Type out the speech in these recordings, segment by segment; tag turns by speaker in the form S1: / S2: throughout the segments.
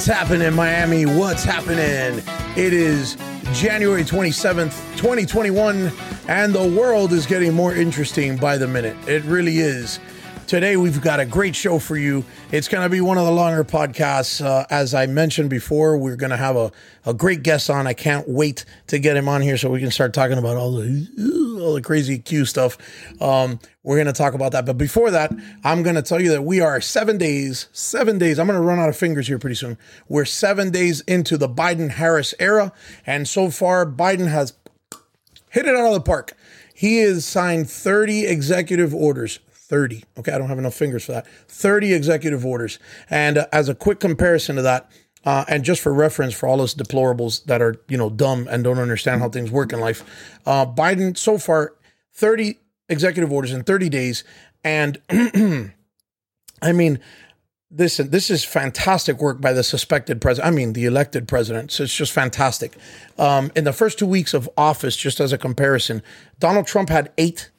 S1: What's happening, Miami? What's happening? It is January 27th, 2021, and the world is getting more interesting by the minute. It really is. Today, we've got a great show for you. It's going to be one of the longer podcasts. Uh, as I mentioned before, we're going to have a, a great guest on. I can't wait to get him on here so we can start talking about all the, all the crazy Q stuff. Um, we're going to talk about that. But before that, I'm going to tell you that we are seven days, seven days. I'm going to run out of fingers here pretty soon. We're seven days into the Biden Harris era. And so far, Biden has hit it out of the park. He has signed 30 executive orders, 30. Okay, I don't have enough fingers for that. 30 executive orders. And uh, as a quick comparison to that, uh, and just for reference for all us deplorables that are, you know, dumb and don't understand how things work in life, uh, Biden so far 30 executive orders in 30 days. And I mean, listen, this is fantastic work by the suspected president. I mean, the elected president. So it's just fantastic. Um, in the first two weeks of office, just as a comparison, Donald Trump had eight,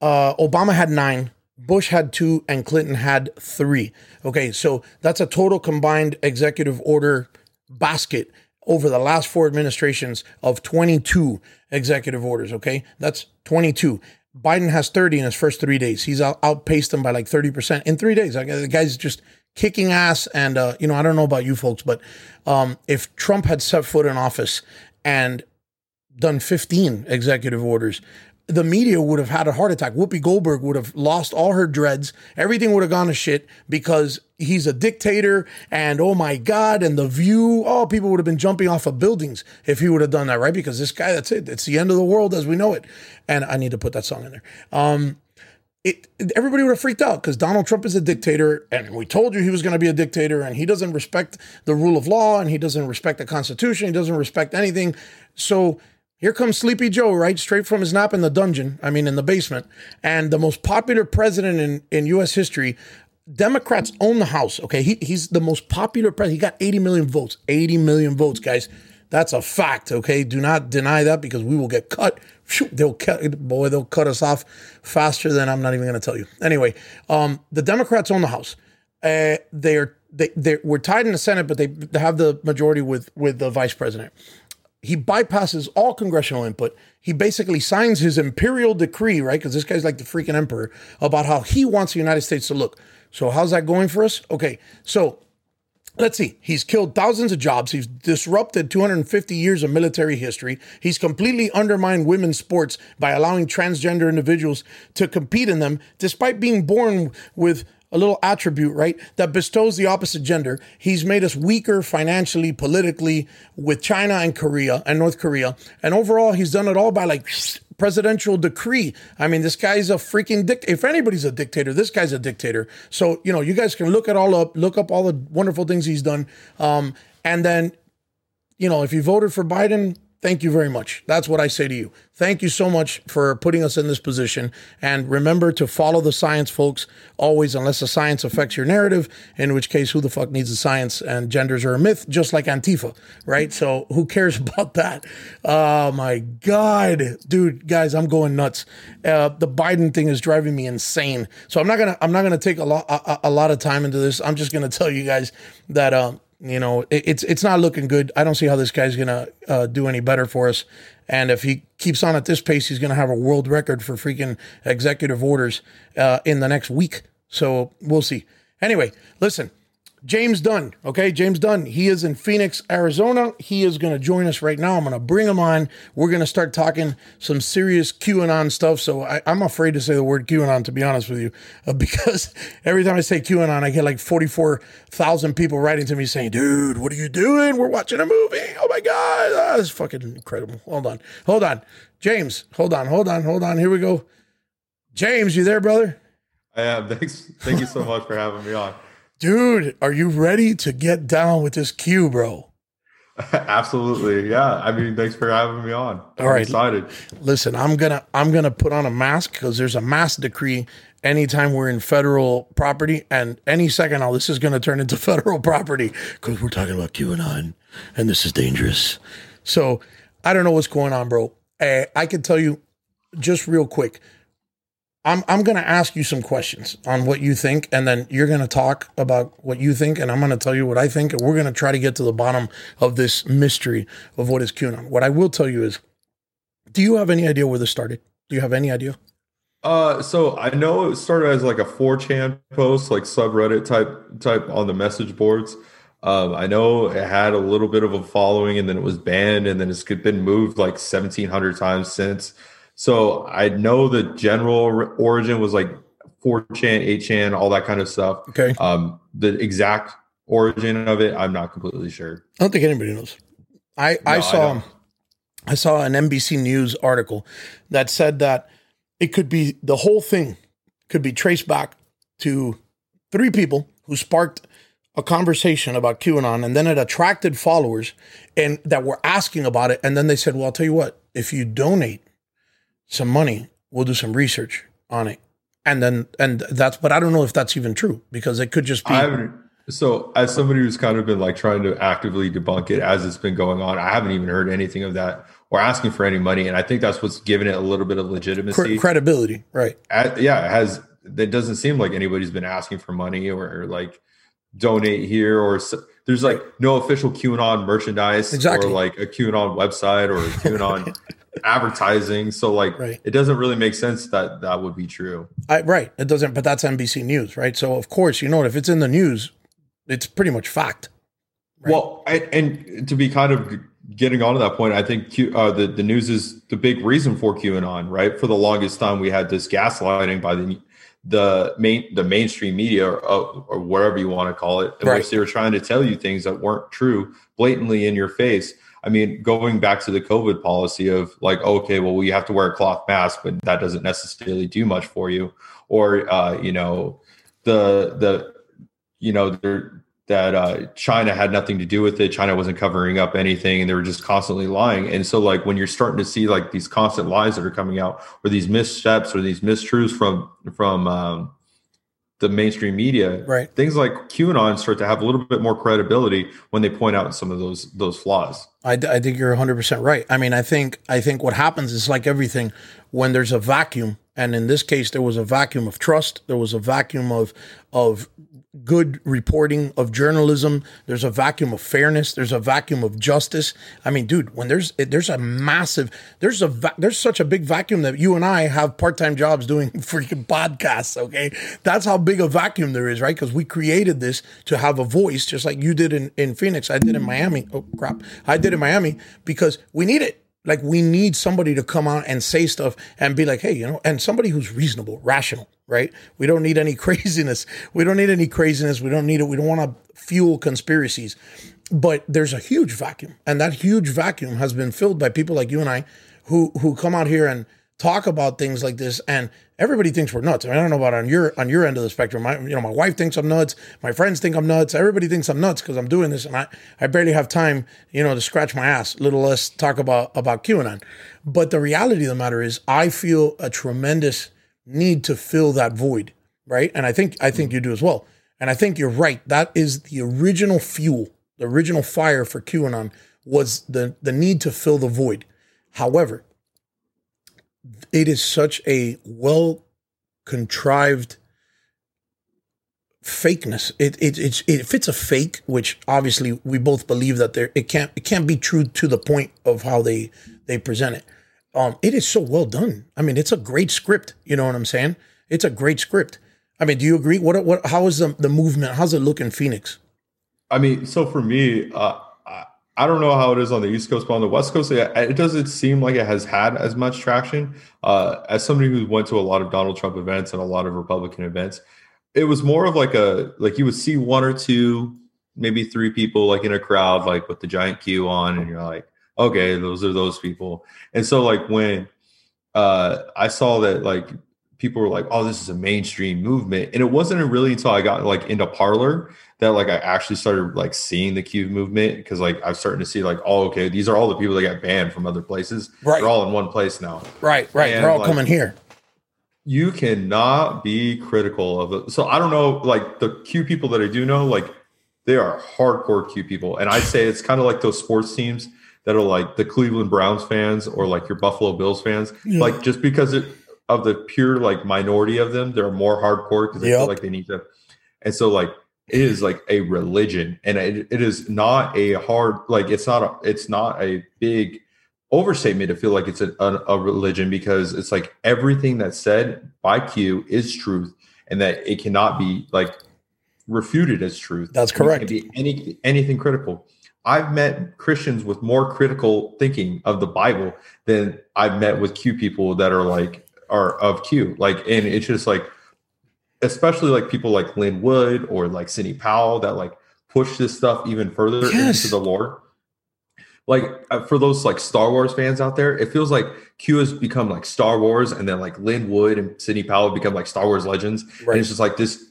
S1: uh, Obama had nine, Bush had two and Clinton had three. Okay, so that's a total combined executive order basket over the last four administrations of 22 executive orders. Okay, that's 22. Biden has 30 in his first three days. He's out- outpaced them by like 30% in three days. Like, the guy's just kicking ass. And, uh, you know, I don't know about you folks, but um, if Trump had set foot in office and done 15 executive orders, the media would have had a heart attack. Whoopi Goldberg would have lost all her dreads. Everything would have gone to shit because he's a dictator and oh my God, and the view, oh, people would have been jumping off of buildings if he would have done that, right? Because this guy, that's it. It's the end of the world as we know it. And I need to put that song in there. Um, it, everybody would have freaked out because Donald Trump is a dictator, and we told you he was going to be a dictator, and he doesn't respect the rule of law, and he doesn't respect the Constitution, he doesn't respect anything. So here comes Sleepy Joe, right? Straight from his nap in the dungeon, I mean, in the basement. And the most popular president in, in US history, Democrats own the House, okay? He, he's the most popular president. He got 80 million votes. 80 million votes, guys. That's a fact, okay? Do not deny that because we will get cut. They'll cut, boy, they'll cut us off faster than I'm not even going to tell you. Anyway, um, the Democrats own the House. Uh, they're they they we're tied in the Senate, but they, they have the majority with with the vice president he bypasses all congressional input. He basically signs his imperial decree, right? Because this guy's like the freaking emperor about how he wants the United States to look. So, how's that going for us? Okay, so let's see. He's killed thousands of jobs. He's disrupted 250 years of military history. He's completely undermined women's sports by allowing transgender individuals to compete in them, despite being born with a little attribute, right, that bestows the opposite gender. He's made us weaker financially, politically with China and Korea and North Korea. And overall, he's done it all by like presidential decree. I mean, this guy's a freaking dict. If anybody's a dictator, this guy's a dictator. So, you know, you guys can look it all up, look up all the wonderful things he's done. Um, and then, you know, if you voted for Biden, thank you very much. That's what I say to you. Thank you so much for putting us in this position. And remember to follow the science, folks, always, unless the science affects your narrative, in which case, who the fuck needs the science? And genders are a myth, just like Antifa, right? So who cares about that? Oh my God, dude, guys, I'm going nuts. Uh, the Biden thing is driving me insane. So I'm not gonna, I'm not gonna take a lot, a, a lot of time into this. I'm just gonna tell you guys that, um, you know, it, it's it's not looking good. I don't see how this guy's gonna uh, do any better for us. And if he keeps on at this pace, he's gonna have a world record for freaking executive orders uh, in the next week. So we'll see. Anyway, listen. James Dunn, okay, James Dunn. He is in Phoenix, Arizona. He is going to join us right now. I'm going to bring him on. We're going to start talking some serious QAnon stuff. So I, am afraid to say the word QAnon, to be honest with you, uh, because every time I say QAnon, I get like 44,000 people writing to me saying, dude, what are you doing? We're watching a movie. Oh my God. Ah, That's fucking incredible. Hold on. Hold on. James, hold on. Hold on. Hold on. Here we go. James, you there, brother?
S2: I am. Thanks. Thank you so much for having me on.
S1: Dude, are you ready to get down with this Q, bro?
S2: Absolutely. Yeah. I mean, thanks for having me on. I'm
S1: right.
S2: excited.
S1: Listen, I'm gonna I'm gonna put on a mask because there's a mask decree anytime we're in federal property, and any second now this is gonna turn into federal property because we're talking about QAnon, and this is dangerous. So I don't know what's going on, bro. Uh, I can tell you just real quick. I'm I'm going to ask you some questions on what you think, and then you're going to talk about what you think, and I'm going to tell you what I think, and we're going to try to get to the bottom of this mystery of what is QAnon. What I will tell you is, do you have any idea where this started? Do you have any idea?
S2: Uh, so I know it started as like a 4chan post, like subreddit type type on the message boards. Um, I know it had a little bit of a following, and then it was banned, and then it's been moved like 1,700 times since. So I know the general origin was like 4chan, 8chan, all that kind of stuff.
S1: Okay.
S2: Um, the exact origin of it, I'm not completely sure.
S1: I don't think anybody knows. I, I
S2: No, I
S1: saw
S2: don't.
S1: I, saw an NBC News article that said that it could be the whole thing could be traced back to three people who sparked a conversation about QAnon and then it attracted followers and that were asking about it and then they said, "Well, I'll tell you what, if you donate some money, we'll do some research on it." And then and that's but I don't know if that's even true because it could just be
S2: I haven't. So, as somebody who's kind of been like trying to actively debunk it as it's been going on, I haven't even heard anything of that or asking for any money, and I think that's what's given it a little bit of legitimacy.
S1: credibility, right?
S2: Uh, yeah, it has. It doesn't seem like anybody's been asking for money or, or like donate here or there's like no official QAnon merchandise
S1: Exactly.
S2: or like a QAnon website or a QAnon advertising. So like
S1: Right.
S2: it doesn't really make sense that that would be true.
S1: I, right. It doesn't, but that's NBC News, right? So of course, you know, if it's in the news, it's pretty much fact. Right.
S2: Well, I, and to be kind of getting on to that point, I think Q, uh, the the news is the big reason for QAnon, right? For the longest time, we had this gaslighting by the the main the mainstream media or, or whatever you want to call it, in
S1: Right.
S2: which they were trying to tell you things that weren't true, blatantly in your face. I mean, going back to the COVID policy of like, okay, well, we have to wear a cloth mask, but that doesn't necessarily do much for you, or uh, you know, the the you know, there that uh, China had nothing to do with it. China wasn't covering up anything, and they were just constantly lying. And so, like when you're starting to see like these constant lies that are coming out, or these missteps, or these mistruths from from um, the mainstream media,
S1: Right.
S2: Things like QAnon start to have a little bit more credibility when they point out some of those those flaws.
S1: I, I think you're 100% right. I mean, I think I think what happens is like everything when there's a vacuum and in this case there was a vacuum of trust, there was a vacuum of of good reporting of journalism, there's a vacuum of fairness, there's a vacuum of justice. I mean, dude, when there's there's a massive there's a va- there's such a big vacuum that you and I have part-time jobs doing freaking podcasts, okay? That's how big a vacuum there is, right? Cuz we created this to have a voice just like you did in in Phoenix, I did in Miami. Oh crap. I did in Miami because we need it. Like we need somebody to come out and say stuff and be like, hey, you know, and somebody who's reasonable, rational, right? We don't need any craziness. We don't need any craziness. We don't need it. We don't want to fuel conspiracies. But there's a huge vacuum, and that huge vacuum has been filled by people like you and I, who who come out here and talk about things like this, and everybody thinks we're nuts. I, mean, I don't know about on your on your end of the spectrum. My, you know, my wife thinks I'm nuts. My friends think I'm nuts. Everybody thinks I'm nuts because I'm doing this, and I, I barely have time, you know, to scratch my ass. A little less talk about about QAnon. But the reality of the matter is, I feel a tremendous need to fill that void, right? And I think I think you do as well. And I think you're right. That is the original fuel, the original fire for QAnon was the the need to fill the void. However, it is such a well contrived fakeness. It it it's, if it's a fake, which obviously we both believe that there it can't it can't be true to the point of how they they present it. Um, it is so well done. I mean, it's a great script. You know what I'm saying? It's a great script. I mean, do you agree? What what? How is the the movement? How's it look in Phoenix?
S2: I mean, so for me, uh, I, don't know how it is on the East Coast, but on the West Coast, it, doesn't seem like it has had as much traction. Uh, as somebody who went to a lot of Donald Trump events and a lot of Republican events, it was more of like a like you would see one or two, maybe three people like in a crowd, like with the giant Q on, and you're like, okay, those are those people. And so like when uh, I saw that like people were like, oh, this is a mainstream movement, and it wasn't really until I got like into Parler that like I actually started like seeing the Q movement because like I'm starting to see like, oh, okay, these are all the people that got banned from other places.
S1: Right.
S2: They're all in one place now.
S1: Right, right.
S2: And,
S1: They're all
S2: like,
S1: coming here.
S2: You cannot be critical of it. So I don't know, like the Q people that I do know, like they are hardcore Q people, and I say it's kind of like those sports teams that are like the Cleveland Browns fans or like your Buffalo Bills fans.
S1: Yeah.
S2: Like just because it of the pure like minority of them, they're more hardcore because they
S1: Yep.
S2: feel like they need to. And so like it is like a religion, and it, it is not a hard like it's not a it's not a big overstatement to feel like it's a, a, a religion because it's like everything that's said by Q is truth, and that it cannot be like refuted as truth.
S1: That's correct.
S2: be any anything critical. I've met Christians with more critical thinking of the Bible than I've met with Q people that are like are of Q. Like, and it's just like, especially like people like Lin Wood or like Sidney Powell that like push this stuff even further
S1: Yes.
S2: into the lore. Like uh, for those like Star Wars fans out there, it feels like Q has become like Star Wars, and then like Lin Wood and Sidney Powell become like Star Wars legends,
S1: Right.
S2: and it's just like this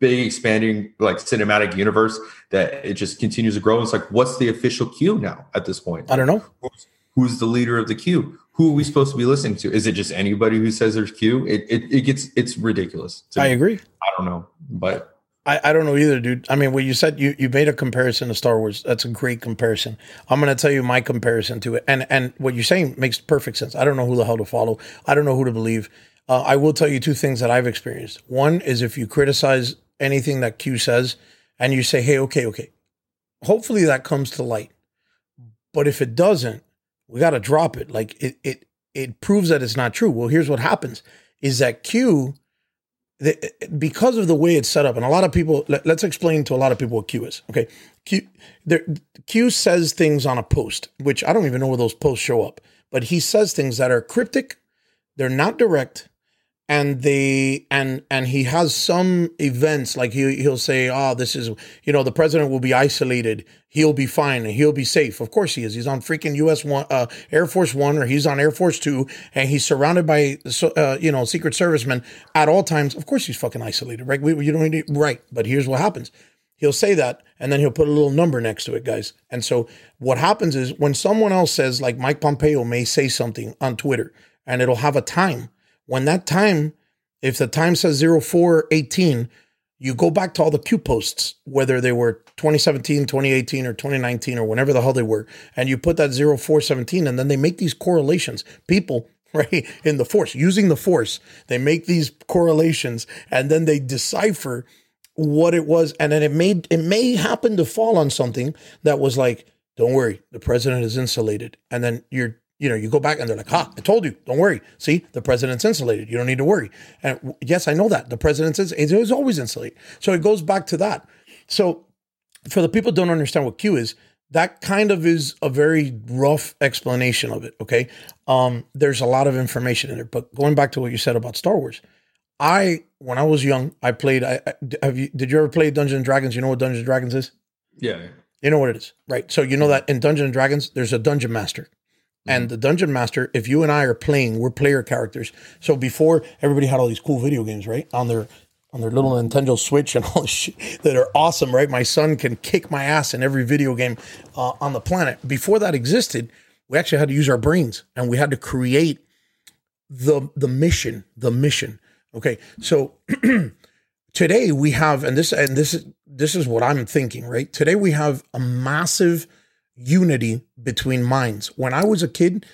S2: big expanding like cinematic universe that it just continues to grow. It's like, what's the official Q now at this point?
S1: I don't know.
S2: Who's the leader of the Q? Who are we supposed to be listening to? Is it just anybody who says there's Q? It it, it gets it's ridiculous.
S1: I
S2: me.
S1: agree.
S2: I don't know, but
S1: I, I don't know either, dude. I mean, what you said, you, you made a comparison to Star Wars. That's a great comparison. I'm going to tell you my comparison to it. And and what you're saying makes perfect sense. I don't know who the hell to follow. I don't know who to believe. Uh, I will tell you two things that I've experienced. One is if you criticize anything that Q says and you say, hey, okay, okay, hopefully that comes to light. But if it doesn't, we got to drop it. Like it, it, it proves that it's not true. Well, here's what happens is that Q the, because of the way it's set up, and a lot of people, let, us explain to a lot of people what Q is. Okay, Q, there, Q says things on a post, which I don't even know where those posts show up, but he says things that are cryptic, they're not direct, and they and and he has some events like he he'll say, "Oh, this is you know the president will be isolated, he'll be fine, and he'll be safe." Of course he is. He's on freaking U.S. one, uh, Air Force One, or he's on Air Force Two, and he's surrounded by uh, you know Secret Servicemen at all times. Of course he's fucking isolated, right? We, you don't need to, right, but here's what happens. He'll say that, and then he'll put a little number next to it, guys. And so what happens is when someone else says, like Mike Pompeo may say something on Twitter, and it'll have a time. When that time, if the time says 0418, you go back to all the Q posts, whether they were 2017, 2018, or 2019, or whenever the hell they were, and you put that 0417, and then they make these correlations. People, right, in the force, using the force, they make these correlations, and then they decipher what it was, and then it made it may happen to fall on something that was like, don't worry, the president is insulated, and then you're you know, you go back and they're like, ha, I told you, don't worry. See, the president's insulated. You don't need to worry. And yes, I know that. The president's ins- it is always insulated. So it goes back to that. So for the people who don't understand what Q is, that kind of is a very rough explanation of it. Okay. Um, there's a lot of information in there. But going back to what you said about Star Wars, I when I was young, I played I, I have you did you ever play Dungeons and Dragons? You know what Dungeons and Dragons is?
S2: yeah,
S1: You know what it is, right? So you know that in Dungeons and Dragons, there's a dungeon master. And the dungeon master, if you and I are playing, we're player characters. So before everybody had all these cool video games, right? On their on their little Nintendo Switch and all this shit that are awesome, right? My son can kick my ass in every video game uh, on the planet. Before that existed, we actually had to use our brains and we had to create the the mission, the mission. Okay, so today we have, and this and this is this is what I'm thinking, right? Today we have a massive unity between minds. When I was a kid,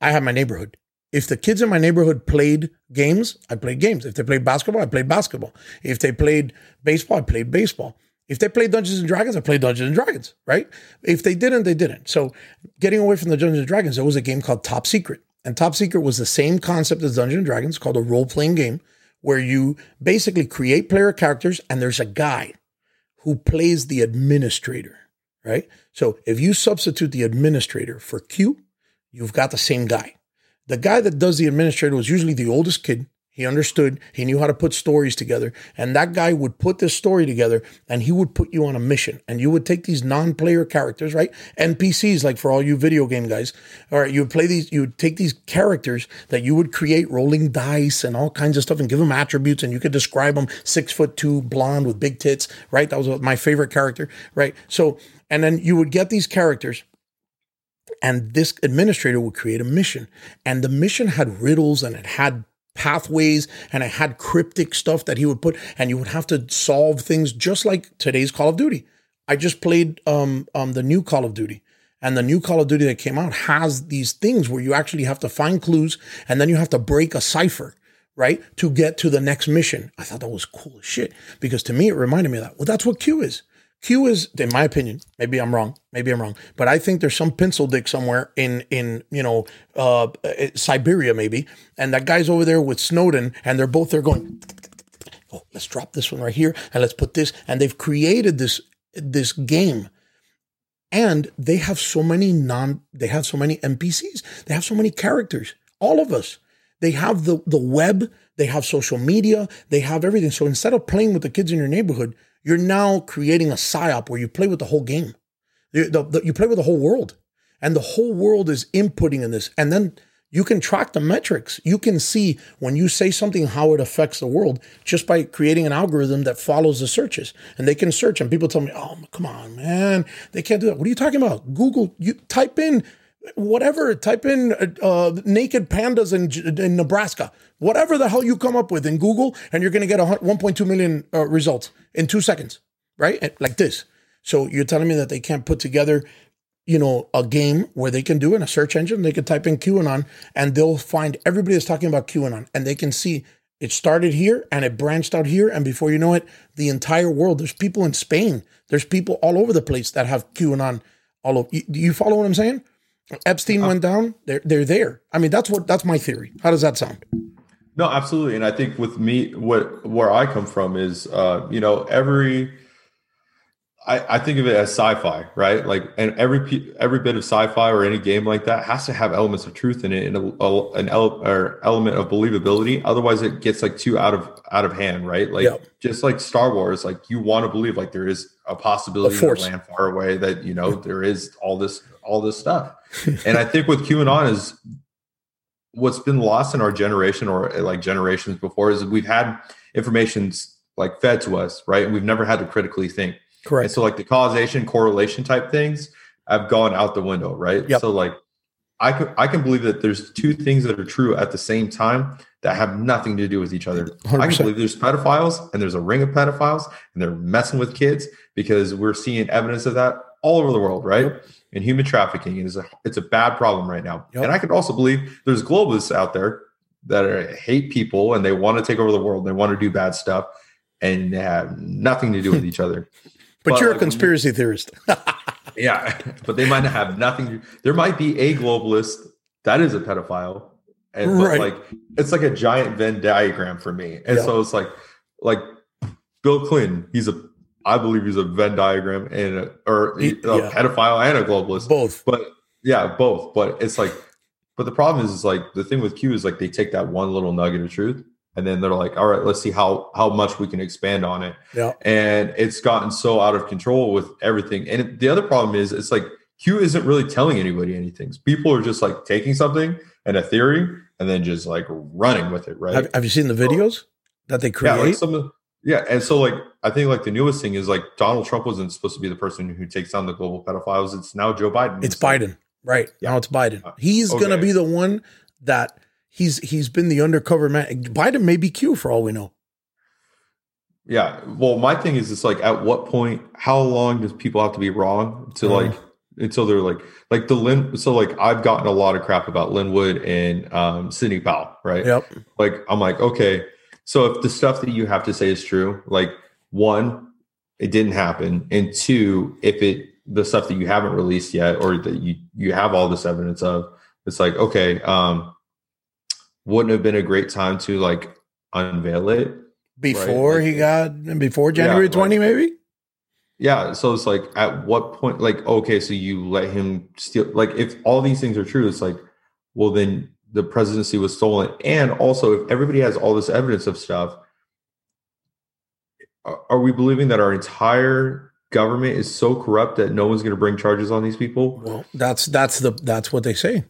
S1: I had my neighborhood. If the kids in my neighborhood played games, I played games. If they played basketball, I played basketball. If they played baseball, I played baseball. If they played Dungeons and Dragons, I played Dungeons and Dragons, right? If they didn't, they didn't. So, getting away from the Dungeons and Dragons, there was a game called Top Secret. And Top Secret was the same concept as Dungeons and Dragons, called a role playing game where you basically create player characters and there's a guy who plays the administrator, right? So, if you substitute the administrator for Q, you've got the same guy. The guy that does the administrator was usually the oldest kid. He understood, he knew how to put stories together. And that guy would put this story together and he would put you on a mission. And you would take these non player characters, right? NPCs, like for all you video game guys. All right, you would play these, you would take these characters that you would create rolling dice and all kinds of stuff and give them attributes. And you could describe them six foot two, blonde with big tits, right? That was my favorite character, right? So, and then you would get these characters and this administrator would create a mission and the mission had riddles and it had pathways and it had cryptic stuff that he would put and you would have to solve things just like today's call of duty i just played um, um the new call of duty And the new Call of Duty that came out has these things where you actually have to find clues and then you have to break a cipher, right? To get to the next mission. I thought that was cool as shit because to me, it reminded me of that. Well, that's what Q is. Q is, in my opinion, maybe I'm wrong, maybe I'm wrong, but I think there's some pencil dick somewhere in in you know uh, Siberia maybe, and that guy's over there with Snowden, and they're both there going, oh, let's drop this one right here, and let's put this, and they've created this this game. And they have so many non they have so many npcs they have so many characters all of us. They have the the web they have social media they have everything. So instead of playing with the kids in your neighborhood you're now creating a psyop where you play with the whole game you, the, the, you play with the whole world and the whole world is inputting in this and then you can track the metrics. You can see when you say something how it affects the world just by creating an algorithm that follows the searches. And they can search and people tell me, "Oh, come on, man. They can't do that." What are you talking about? Google, you type in whatever, type in uh, uh naked pandas in, in Nebraska. Whatever the hell you come up with in Google and you're going to get 1.2 million uh, results in 2 seconds, right? Like this. So you're telling me that they can't put together you know, a game where they can do in a search engine, they could type in QAnon and they'll find everybody that's talking about QAnon and they can see it started here and it branched out here. And before you know it, the entire world, there's people in Spain, there's people all over the place that have QAnon all over. Do you follow what I'm saying? Epstein uh, went down, they're, they're there. I mean, that's what, that's my theory. How does that sound?
S2: No, absolutely. And I think with me, what, where I come from is, uh, you know, every, I, I think of it as sci-fi, right? Like, and every every bit of sci-fi or any game like that has to have elements of truth in it and a, a, an ele- or element of believability. Otherwise, it gets like too out of out of hand, right? Like, yep. just like Star Wars, like you want to believe like there is a possibility of land far away that you know there is all this all this stuff. And I think with QAnon is what's been lost in our generation or like generations before is we've had information's like fed to us, right? And we've never had to critically think
S1: Correct.
S2: And so like the causation correlation type things have gone out the window, right?
S1: Yep.
S2: So like I can I can believe that there's two things that are true at the same time that have nothing to do with each other. 100%. I can believe there's pedophiles and there's a ring of pedophiles and they're messing with kids because we're seeing evidence of that all over the world, right? Yep. And human trafficking is a it's a bad problem right now. Yep. And I could also believe there's globalists out there that are, hate people and they want to take over the world they want to do bad stuff and they have nothing to do with each other.
S1: But, but you're like, a conspiracy theorist.
S2: yeah, but they might have nothing. There might be a globalist that is a pedophile, and right. like it's like a giant Venn diagram for me. And yeah. so it's like like Bill Clinton. He's a I believe he's a Venn diagram and a, or a yeah. pedophile and a globalist.
S1: Both,
S2: but yeah, both. But it's like, but the problem is, is like the thing with Q is like they take that one little nugget of truth and then they're like all right let's see how how much we can expand on it.
S1: Yeah.
S2: And it's gotten so out of control with everything. And it, the other problem is it's like q isn't really telling anybody anything. People are just like taking something and a theory and then just like running with it right?
S1: Have, have you seen the videos that they create
S2: yeah, like some yeah and so like i think like the newest thing is like donald trump wasn't supposed to be the person who takes down the global pedophiles it's now joe biden
S1: it's biden right yeah. now it's biden uh, he's okay. gonna be the one that he's he's been the undercover man. Biden may be Q for all we know.
S2: Yeah. Well, my thing is, it's like, at what point, how long does people have to be wrong to uh-huh. like until they're like, like the Lin? So like, I've gotten a lot of crap about Lin Wood and um, Sidney Powell, right?
S1: Yep.
S2: Like, I'm like, okay, so if the stuff that you have to say is true, like one, it didn't happen, and two, if it the stuff that you haven't released yet or that you you have all this evidence of, it's like, okay, um, wouldn't have been a great time to like unveil it
S1: before right? like, he got before January yeah, 20 like, maybe
S2: yeah so it's like at what point like okay so you let him steal like if all these things are true it's like well then the presidency was stolen and also if everybody has all this evidence of stuff are we believing that our entire government is so corrupt that no one's going to bring charges on these people
S1: well that's that's the that's what they say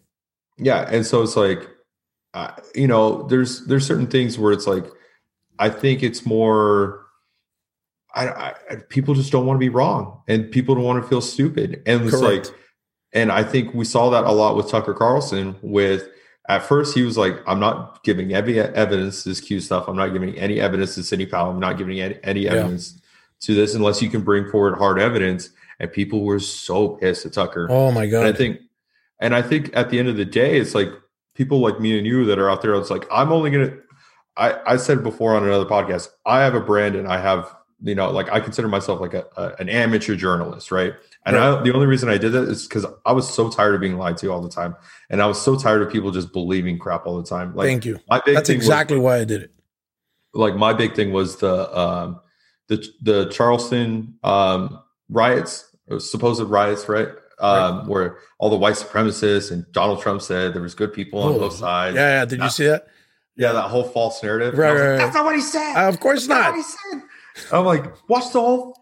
S2: yeah and so it's like uh, you know, there's there's certain things where it's like, I think it's more. I, I people just don't want to be wrong, and people don't want to feel stupid, and it's Correct. like, and I think we saw that a lot with Tucker Carlson. With at first he was like, I'm not giving any evidence to this Q stuff. I'm not giving any evidence to Sidney Powell. I'm not giving any, any evidence yeah. to this unless you can bring forward hard evidence. and people were so pissed at Tucker.
S1: Oh my god!
S2: And I think, and I think at the end of the day, it's like people like me and you that are out there. It's like I'm only gonna. I I said before on another podcast. I have a brand, and I have you know like I consider myself like a, a an amateur journalist, right? And I, the only reason I did that is because I was so tired of being lied to all the time, and I was so tired of people just believing crap all the time.
S1: Like, Thank you. That's exactly was, why I did it.
S2: Like my big thing was the um, the the Charleston um, riots, supposed riots, right? Um, right. Where all the white supremacists and Donald Trump said there was good people on oh, both sides.
S1: Yeah, yeah. Did you see that?
S2: Yeah, that whole false narrative.
S1: Right, right,
S2: like,
S1: right.
S2: That's not what he said.
S1: Uh, of course That's
S2: not. I'm like, watch the whole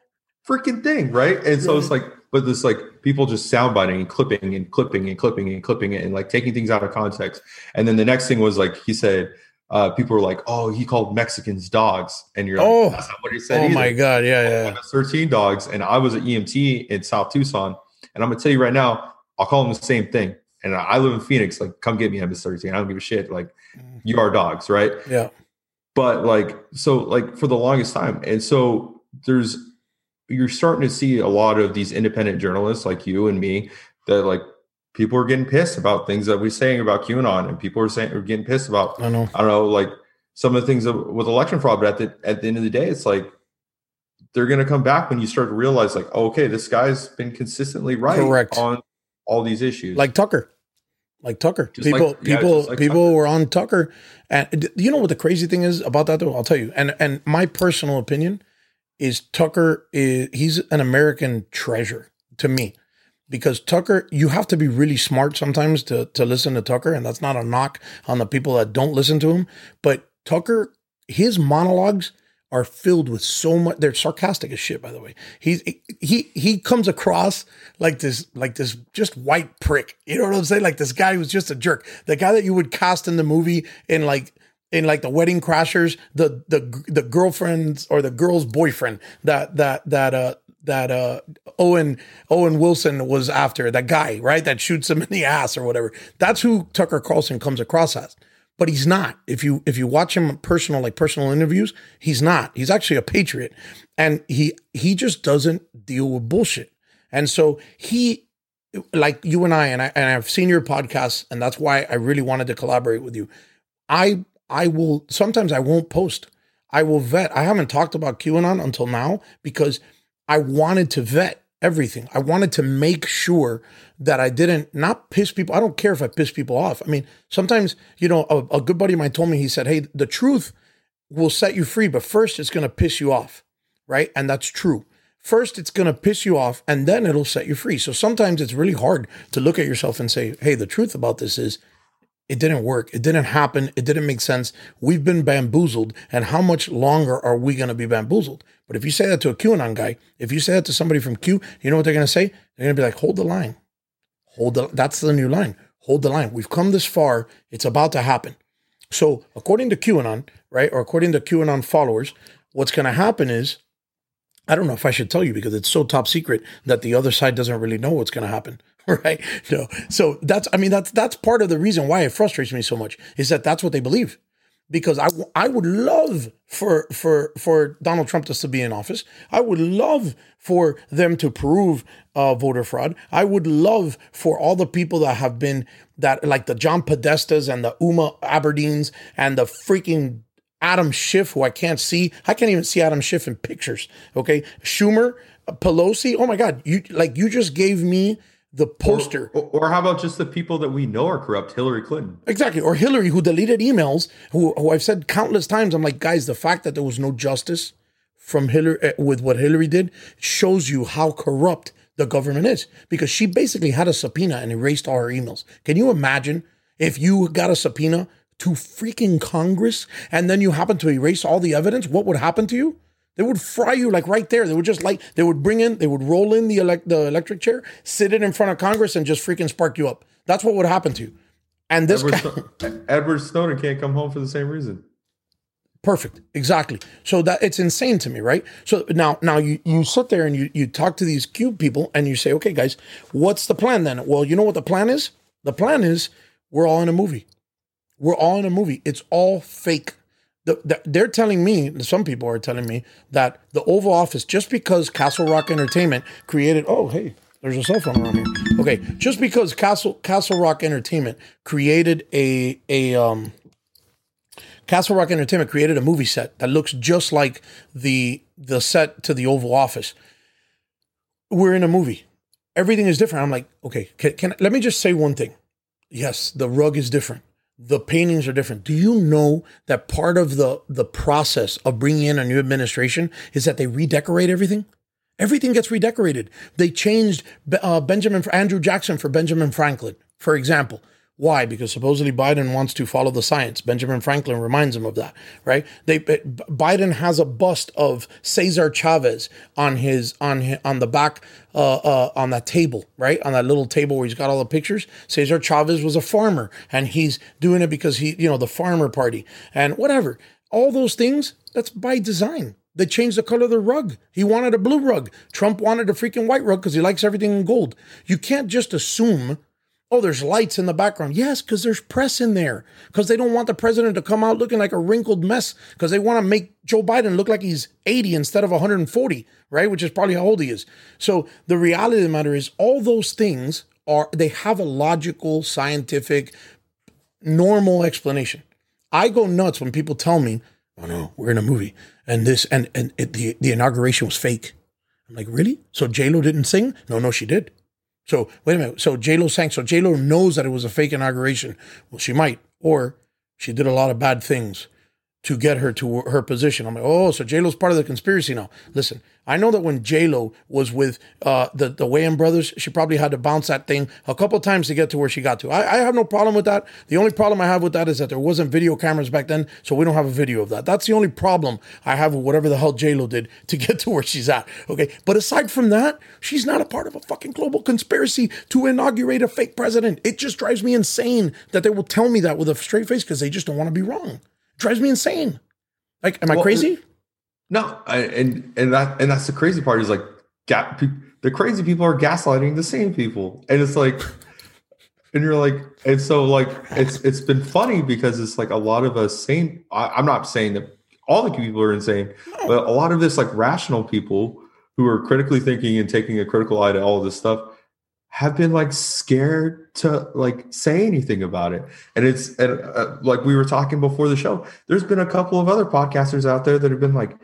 S2: freaking thing, right? And so it's like, but this like people just soundbiting and clipping and clipping and clipping and clipping it and like taking things out of context. And then the next thing was like he said, uh, people were like, "Oh, he called Mexicans dogs," and you're like, "Oh, that's not what he said."
S1: Oh either. my god, yeah, yeah.
S2: 13 dogs, and I was an EMT in South Tucson, and I'm gonna tell you right now, I'll call them the same thing. And I live in Phoenix, like, come get me, MS-13. I don't give a shit. Like, mm-hmm. you are dogs, right?
S1: Yeah.
S2: But like, so like for the longest time, and so there's you're starting to see a lot of these independent journalists like you and me that like people are getting pissed about things that we're saying about QAnon, and people are saying are getting pissed about.
S1: I know.
S2: I don't know, like some of the things with election fraud. But at the at the end of the day, it's like they're going to come back when you start to realize, like, oh, okay, this guy's been consistently right
S1: Correct.
S2: on all these issues,
S1: like Tucker. Like Tucker, just people, like, yeah, people, like people Tucker. were on Tucker, and you know what the crazy thing is about that though? I'll tell you. And and my personal opinion is Tucker is he's an American treasure to me because Tucker, you have to be really smart sometimes to to listen to Tucker, and that's not a knock on the people that don't listen to him. But Tucker, his monologues are filled with so much. They're sarcastic as shit, by the way. He's he he comes across like this like this just white prick. You know what I'm saying? Like this guy who's just a jerk. The guy that you would cast in the movie in like in like the wedding crashers, the the the girlfriend's or the girl's boyfriend that that that uh that uh Owen Owen Wilson was after that guy, right? That shoots him in the ass or whatever. That's who Tucker Carlson comes across as. But he's not. If you if you watch him personal like personal interviews, he's not. He's actually a patriot. And he he just doesn't deal with bullshit. And so he like you and I and I and I've seen your podcast and that's why I really wanted to collaborate with you. I I will sometimes I won't post. I will vet. I haven't talked about QAnon until now because I wanted to vet everything. I wanted to make sure that I didn't not piss people. I don't care if I piss people off. I mean, sometimes, you know, a, a good buddy of mine told me, he said, Hey, the truth will set you free, but first it's going to piss you off. Right. And that's true. First, it's going to piss you off and then it'll set you free. So sometimes it's really hard to look at yourself and say, Hey, the truth about this is it didn't work. It didn't happen. It didn't make sense. We've been bamboozled. And how much longer are we going to be bamboozled? But if you say that to a QAnon guy, if you say that to somebody from Q, you know what they're going to say? They're going to be like, hold the line. Hold the, that's the new line. Hold the line. We've come this far. It's about to happen. So according to QAnon, right, or according to QAnon followers, what's going to happen is, I don't know if I should tell you because it's so top secret that the other side doesn't really know what's going to happen. right? No. So that's, I mean, that's, that's part of the reason why it frustrates me so much is that that's what they believe. Because I, I would love for, for, for Donald Trump to be in office. I would love for them to prove uh, voter fraud. I would love for all the people that have been that, like the John Podestas and the Huma Abedins and the freaking Adam Schiff, who I can't see. I can't even see Adam Schiff in pictures. Okay. Schumer, Pelosi. Oh my God. You like you just gave me the poster.
S2: Or, or, how about just the people that we know are corrupt? Hillary Clinton.
S1: Exactly. Or Hillary, who deleted emails, who, who I've said countless times, I'm like, guys, the fact that there was no justice from Hillary uh, with what Hillary did shows you how corrupt the government is because she basically had a subpoena and erased all her emails. Can you imagine if you got a subpoena to freaking Congress and then you happen to erase all the evidence? What would happen to you? They would fry you like right there. They would just like they would bring in, they would roll in the elect the electric chair, sit it in front of Congress, and just freaking spark you up. That's what would happen to you. And this
S2: Edward, guy, Edward Snowden can't come home for the same reason.
S1: Perfect. Exactly. So that it's insane to me, right? So now now you you sit there and you you talk to these cube people and you say, okay, guys, what's the plan then? Well, you know what the plan is? The plan is we're all in a movie. We're all in a movie. It's all fake The, the, they're telling me, some people are telling me that the Oval Office, just because Castle Rock Entertainment created, oh hey, there's a cell phone around here. Okay, just because Castle Castle Rock Entertainment created a a um, Castle Rock Entertainment created a movie set that looks just like the the set to the Oval Office. We're in a movie. Everything is different. I'm like, okay, can, can let me just say one thing. Yes, the rug is different. The paintings are different. Do you know that part of the the process of bringing in a new administration is that they redecorate everything? Everything gets redecorated. They changed uh, Benjamin Andrew Jackson for Benjamin Franklin, for example. Why? Because supposedly Biden wants to follow the science. Benjamin Franklin reminds him of that, right? They Biden has a bust of Cesar Chavez on his on his, on the back uh, uh, on that table, right? On that little table where he's got all the pictures. Cesar Chavez was a farmer, and he's doing it because he, you know, the farmer party and whatever. All those things. That's by design. They changed the color of the rug. He wanted a blue rug. Trump wanted a freaking white rug because he likes everything in gold. You can't just assume Oh, there's lights in the background. Yes, because there's press in there. Because they don't want the president to come out looking like a wrinkled mess. Because they want to make Joe Biden look like he's 80 instead of 140, right? Which is probably how old he is. So the reality of the matter is, all those things are, they have a logical, scientific, normal explanation. I go nuts when people tell me, oh no, we're in a movie and this, and, and it, the, the inauguration was fake. I'm like, really? So JLo didn't sing? No, no, she did. So wait a minute. So J Lo sang. So J Lo knows that it was a fake inauguration. Well, she might, or she did a lot of bad things to get her to her position. I'm like, oh, so J Lo's part of the conspiracy now. Listen, I know that when J Lo was with uh, the the Wayans brothers, she probably had to bounce that thing a couple times to get to where she got to. I, I, have no problem with that. The only problem I have with that is that there wasn't video cameras back then, so we don't have a video of that. That's the only problem I have with whatever the hell J Lo did to get to where she's at. Okay, but aside from that, she's not a part of a fucking global conspiracy to inaugurate a fake president. It just drives me insane that they will tell me that with a straight face because they just don't want to be wrong drives me insane. Like, am I crazy?
S2: No, I, and and that and that's the crazy part is like, ga- the crazy people are gaslighting the same people, and it's like, and you're like, and so like it's it's been funny because it's like a lot of us sane. I, am not saying that all the people are insane, but a lot of this like rational people who are critically thinking and taking a critical eye to all of this stuff have been like scared to like say anything about it. And it's and, uh, like we were talking before the show there's been a couple of other podcasters out there that have been like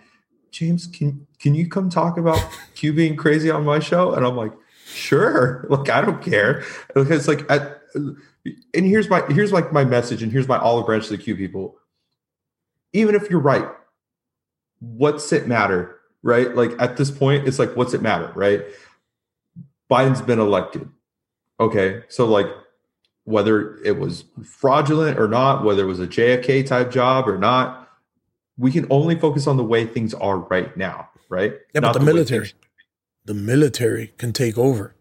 S2: james can can you come talk about q being crazy on my show? And i'm like sure. Look i don't care. Because like I, and here's my here's like my message and here's my olive branch to the q people. Even if you're right what's it matter right? Like at this point it's like what's it matter right Biden's been elected. Okay. So, like, whether it was fraudulent or not, whether it was a JFK type job or not, we can only focus on the way things are right now, right?
S1: Yeah, not but the, the military, the military can take over.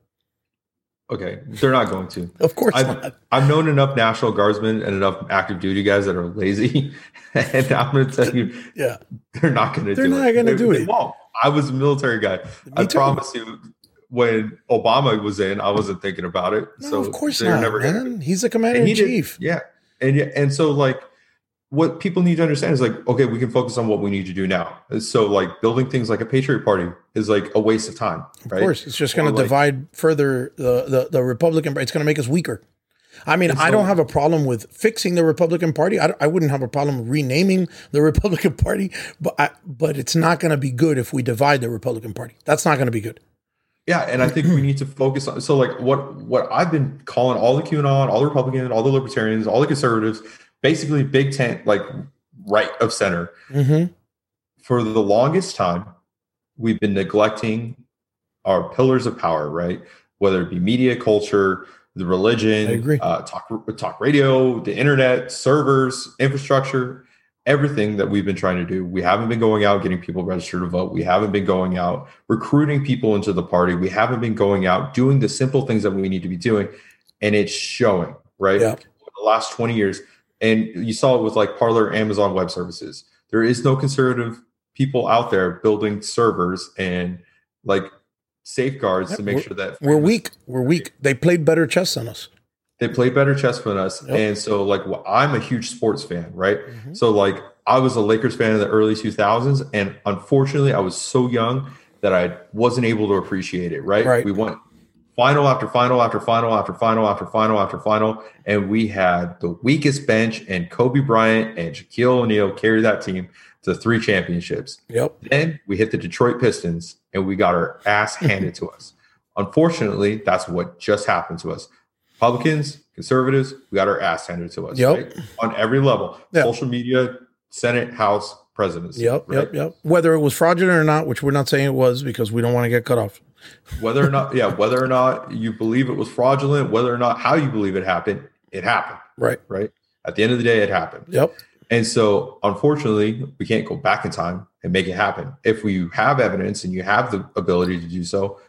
S2: Okay, they're not going to.
S1: of course
S2: I've,
S1: not.
S2: I've known enough National Guardsmen and enough active duty guys that are lazy, and I'm going to tell you,
S1: yeah,
S2: they're not going to. Do it.
S1: They're not going to do it.
S2: Won't. I was a military guy. Me I too. promise you, when Obama was in, I wasn't thinking about it.
S1: No,
S2: so
S1: of course not, never man. He's the commander in chief.
S2: Yeah, and and so like what people need to understand is like okay, we can focus on what we need to do now. So like building things like a Patriot Party is like a waste of time.
S1: Of right? course, it's just going to like, divide further the, the the Republican. It's going to make us weaker. I mean, so, I don't have a problem with fixing the Republican Party. I, I wouldn't have a problem renaming the Republican Party, but I, but it's not going to be good if we divide the Republican Party. That's not going to be good.
S2: Yeah, and I think we need to focus on so like what what I've been calling all the QAnon, all the Republicans, all the Libertarians, all the conservatives, basically big tent like right of center.
S1: Mm-hmm.
S2: For the longest time, we've been neglecting our pillars of power, right? Whether it be media, culture, the religion, uh, talk talk radio, the internet, servers, infrastructure everything that we've been trying to do. We haven't been going out getting people registered to vote. We haven't been going out recruiting people into the party. We haven't been going out doing the simple things that we need to be doing. And it's showing, right?
S1: Yeah.
S2: The last 20 years. And you saw it with like Parler, Amazon Web Services. There is no conservative people out there building servers and like safeguards to make sure that
S1: we're weak. We're weak. They played better chess than us.
S2: They play better chess than us. Yep. And so, like, well, I'm a huge sports fan, right? Mm-hmm. So, like, I was a Lakers fan in the early 2000s, and unfortunately, I was so young that I wasn't able to appreciate it. Right?
S1: Right.
S2: We went final after final after final after final after final after final, and we had the weakest bench, and Kobe Bryant and Shaquille O'Neal carried that team to three championships.
S1: Yep.
S2: Then we hit the Detroit Pistons, and we got our ass handed to us. Unfortunately, that's what just happened to us. Republicans, conservatives, we got our ass handed to us.
S1: Yep.
S2: Right? On every level,
S1: Yeah.
S2: social media, Senate, House, presidency.
S1: Yep.
S2: right?
S1: Yep. Yep. Whether it was fraudulent or not, which we're not saying it was because we don't want to get cut off.
S2: Whether or not, yeah, whether or not you believe it was fraudulent, whether or not how you believe it happened, it happened.
S1: Right.
S2: Right. At the end of the day, it happened.
S1: Yep.
S2: And so, unfortunately, we can't go back in time and make it happen. If we have evidence and you have the ability to do so,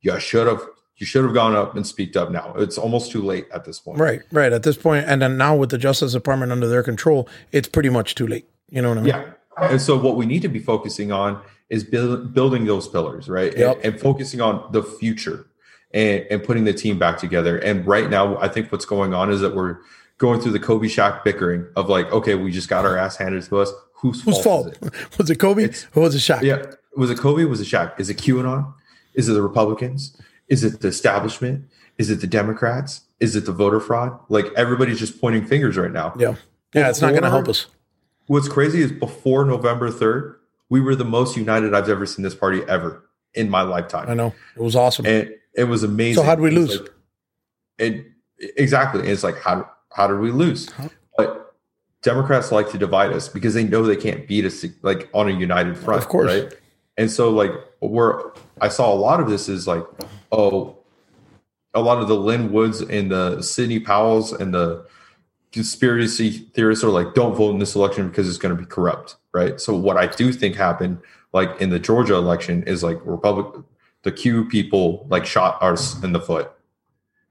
S2: you should have you should have gone up and speaked up now. It's almost too late at this point.
S1: Right. Right. At this point, and then now with the Justice Department under their control, it's pretty much too late. You know what I mean?
S2: Yeah. And so, what we need to be focusing on is build, building those pillars, right? And-
S1: Yep.
S2: And, focusing on the future and, and putting the team back together. And right now, I think what's going on is that we're going through the Kobe Shaq bickering of like, okay, we just got our ass handed to us. Whose
S1: Whose
S2: fault?
S1: fault?
S2: It?
S1: Was it Kobe or was it Shaq?
S2: Yeah. Was it Kobe? Was it Shaq? Is it QAnon? Is it the Republicans? Is it the establishment? Is it the Democrats? Is it the voter fraud? Like everybody's just pointing fingers right now.
S1: Yeah. Yeah. It's not going to help us.
S2: What's crazy is before November 3rd, we were the most united I've ever seen this party ever in my lifetime.
S1: I know. It was awesome.
S2: And it was amazing.
S1: So how'd we lose?
S2: like- and exactly. And it's like, how, how did we lose?
S1: Huh?
S2: But Democrats like to divide us because they know they can't beat us like on a united front.
S1: Of course.
S2: Right. And so like where I saw a lot of this is like, oh, a lot of the Lin Woods and the Sidney Powells and the conspiracy theorists are like, don't vote in this election because it's going to be corrupt. Right. So what I do think happened like in the Georgia election is like Republic the Q people like shot us in the foot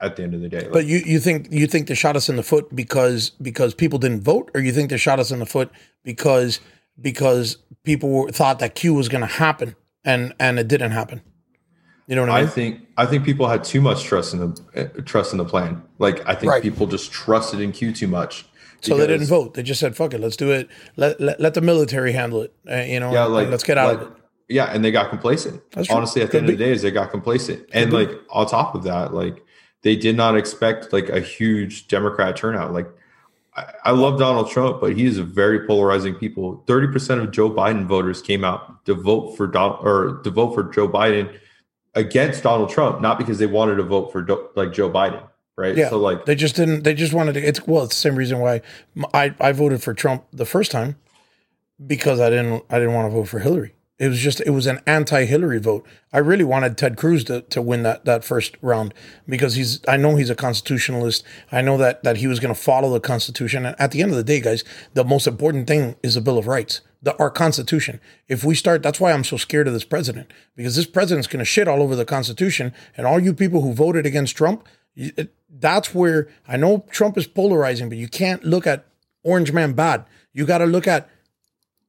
S2: at the end of the day. Like,
S1: But you, you think you think they shot us in the foot because because people didn't vote, or you think they shot us in the foot because because people were, thought that Q was going to happen and and it didn't happen. You know what I
S2: I
S1: mean?
S2: think I think people had too much trust in the uh, trust in the plan. Like I think
S1: Right.
S2: people just trusted in Q too much.
S1: so they didn't vote. They just said, "Fuck it, let's do it. Let let, let the military handle it." Uh, you know,
S2: Yeah, like
S1: let's get out
S2: like,
S1: of it.
S2: Yeah, and they got complacent.
S1: That's true.
S2: Honestly, at the
S1: Could
S2: end of the day, is they got complacent, and
S1: be.
S2: like on top of that, like they did not expect like a huge Democrat turnout. Like I, I love Donald Trump, but he is a very polarizing people. Thirty percent of Joe Biden voters came out to vote for Don or to vote for Joe Biden against Donald Trump, not because they wanted to vote for Do- like Joe Biden, right?
S1: Yeah.
S2: So like
S1: They just didn't. They just wanted to. It's well, it's the same reason why I I voted for Trump the first time because I didn't I didn't want to vote for Hillary. It was just it was an anti-Hillary vote. I really wanted Ted Cruz to, to win that that first round because he's I know he's a constitutionalist. I know that that he was going to follow the Constitution. And at the end of the day, guys, the most important thing is the Bill of Rights, the our Constitution. If we start, that's why I'm so scared of this president because this president's going to shit all over the Constitution. And all you people who voted against Trump, it, that's where I know Trump is polarizing, but you can't look at Orange Man bad. You got to look at